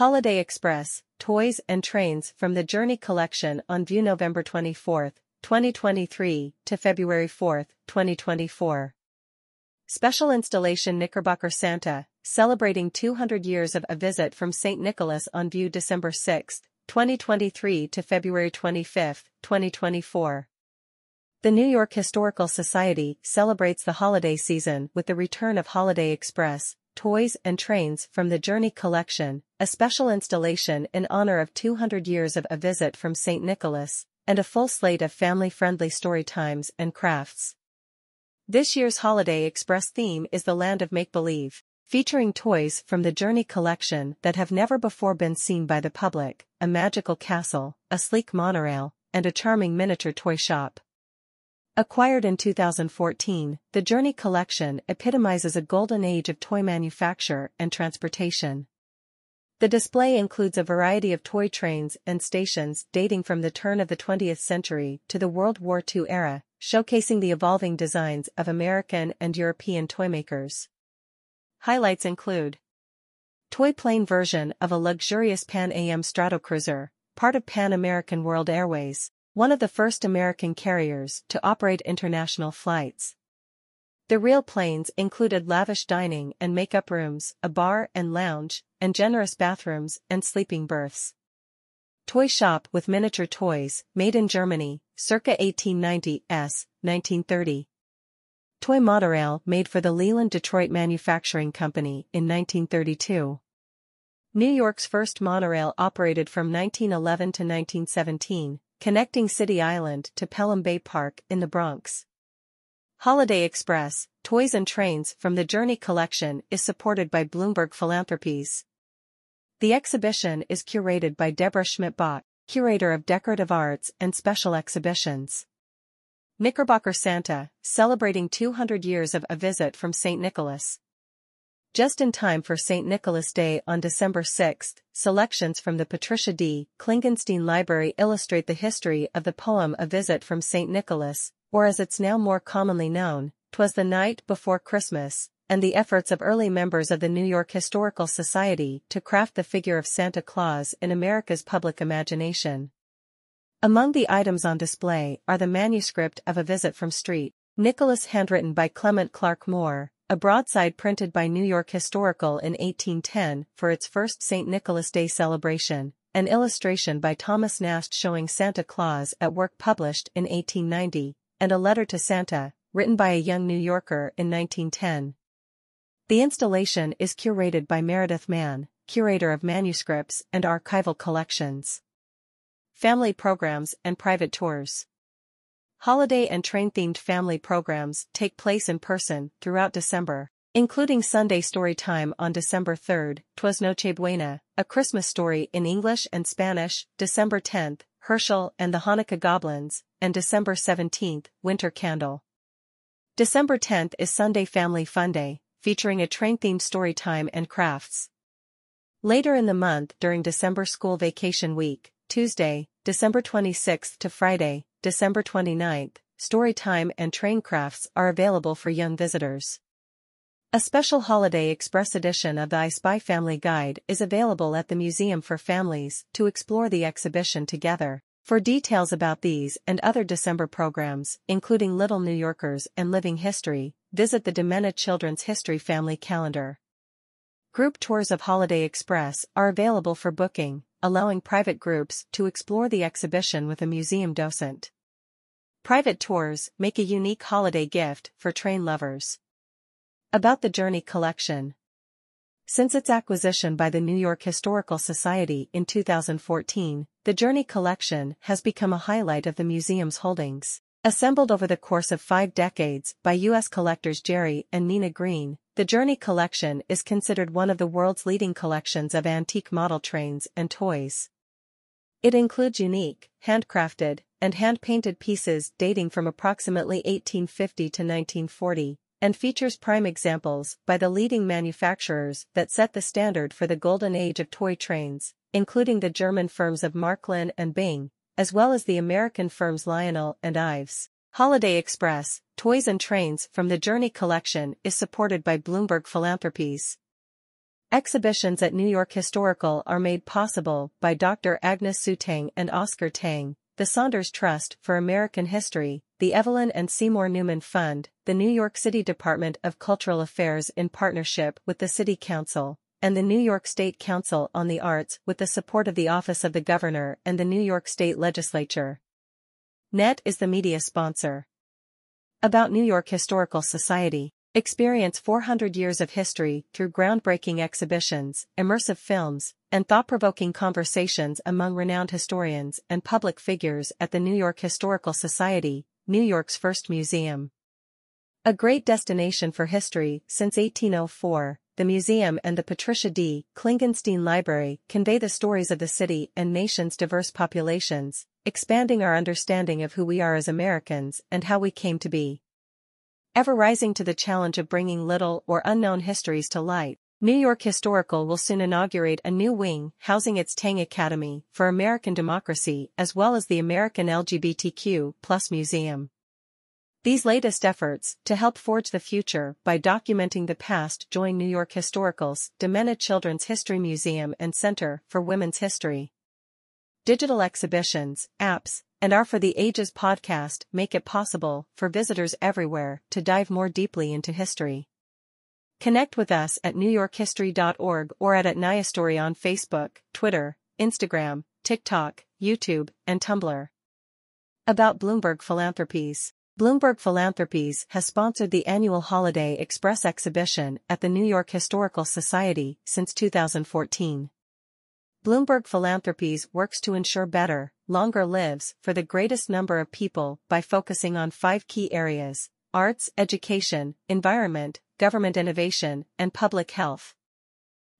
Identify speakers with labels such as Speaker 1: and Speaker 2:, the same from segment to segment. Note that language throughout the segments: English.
Speaker 1: Holiday Express, Toys and Trains from the Jerni Collection on view November 24, 2023 to February 4, 2024. Special installation Knickerbocker Santa, celebrating 200 years of a visit from St. Nicholas on view December 6, 2023 to February 25, 2024. The New York Historical Society celebrates the holiday season with the return of Holiday Express, Toys and Trains from the Jerni Collection, a special installation in honor of 200 years of A Visit from St. Nicholas, and a full slate of family-friendly story times and crafts. This year's Holiday Express theme is the Land of Make-Believe, featuring toys from the Jerni collection that have never before been seen by the public, a magical castle, a sleek monorail, and a charming miniature toy shop. Acquired in 2014, the Jerni collection epitomizes a golden age of toy manufacture and transportation. The display includes a variety of toy trains and stations dating from the turn of the 20th century to the World War II era, showcasing the evolving designs of American and European toymakers. Highlights include Toy plane version of a luxurious Pan Am Stratocruiser, part of Pan American World Airways, one of the first American carriers to operate international flights. The real planes included lavish dining and makeup rooms, a bar and lounge, and generous bathrooms and sleeping berths. Toy shop with miniature toys, made in Germany, circa 1890 s. 1930. Toy monorail made for the Leland Detroit Manufacturing Company in 1932. New York's first monorail operated from 1911 to 1917, connecting City Island to Pelham Bay Park in the Bronx. Holiday Express, Toys and Trains from the Jerni Collection is supported by Bloomberg Philanthropies. The exhibition is curated by Deborah Schmidt-Bach, curator of decorative arts and special exhibitions. Knickerbocker Santa, celebrating 200 years of a visit from St. Nicholas. Just in time for St. Nicholas Day on December 6, selections from the Patricia D. Klingenstein Library illustrate the history of the poem A Visit from St. Nicholas, or as it's now more commonly known, Twas the Night Before Christmas, and the efforts of early members of the New York Historical Society to craft the figure of Santa Claus in America's public imagination. Among the items on display are the manuscript of A Visit from St. Nicholas handwritten by Clement Clarke Moore, a broadside printed by New York Historical in 1810 for its first St. Nicholas Day celebration, an illustration by Thomas Nast showing Santa Claus at work published in 1890, and a letter to Santa, written by a young New Yorker in 1910. The installation is curated by Meredith Mann, curator of manuscripts and archival collections. Family programs and private tours. Holiday and train-themed family programs take place in person throughout December, including Sunday story time on December 3rd, Twas Noche Buena, a Christmas story in English and Spanish, December 10th, Herschel and the Hanukkah Goblins, and December 17th, Winter Candle. December 10th is Sunday Family Fun Day, featuring a train-themed story time and crafts. Later in the month during December school vacation week, Tuesday, December 26th to Friday, December 29th, Storytime and train crafts are available for young visitors. A special Holiday Express edition of the I Spy Family Guide is available at the Museum for Families to explore the exhibition together. For details about these and other December programs, including Little New Yorkers and Living History, visit the DiMenna Children's History Family Calendar. Group tours of Holiday Express are available for booking, allowing private groups to explore the exhibition with a museum docent. Private tours make a unique holiday gift for train lovers. About the Jerni Collection Since its acquisition by the New York Historical Society in 2014, the Jerni Collection has become a highlight of the museum's holdings. Assembled over the course of five decades by U.S. collectors Jerry and Nina Green, the Jerni collection is considered one of the world's leading collections of antique model trains and toys. It includes unique, handcrafted, and hand-painted pieces dating from approximately 1850 to 1940, and features prime examples by the leading manufacturers that set the standard for the golden age of toy trains, including the German firms of Märklin and Bing, as well as the American firms Lionel and Ives. Holiday Express, Toys and Trains from the Jerni collection is supported by Bloomberg Philanthropies. Exhibitions at New York Historical are made possible by Dr. Agnes Sue Tang and Oscar Tang, the Saunders Trust for American History, the Evelyn and Seymour Newman Fund, the New York City Department of Cultural Affairs in partnership with the City Council, and the New York State Council on the Arts with the support of the Office of the Governor and the New York State Legislature. NET is the media sponsor. About New York Historical Society Experience 400 years of history through groundbreaking exhibitions, immersive films, and thought-provoking conversations among renowned historians and public figures at the New York Historical Society, New York's first museum. A great destination for history since 1804, the museum and the Patricia D. Klingenstein Library convey the stories of the city and nation's diverse populations, expanding our understanding of who we are as Americans and how we came to be. Ever rising to the challenge of bringing little or unknown histories to light, New York Historical will soon inaugurate a new wing housing its Tang Academy for American Democracy as well as the American LGBTQ Plus Museum. These latest efforts to help forge the future by documenting the past join New York Historical's DiMenna Children's History Museum and Center for Women's History. Digital exhibitions, apps, and Our For the Ages podcast make it possible for visitors everywhere to dive more deeply into history. Connect with us at newyorkhistory.org or at Story on Facebook, Twitter, Instagram, TikTok, YouTube, and Tumblr. About Bloomberg Philanthropies Bloomberg Philanthropies has sponsored the annual Holiday Express exhibition at the New York Historical Society since 2014. Bloomberg Philanthropies works to ensure better, longer lives for the greatest number of people by focusing on five key areas arts, education, environment, government innovation, and public health.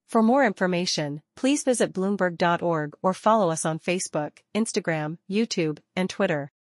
Speaker 1: For more information, please visit Bloomberg.org or follow us on Facebook, Instagram, YouTube, and Twitter.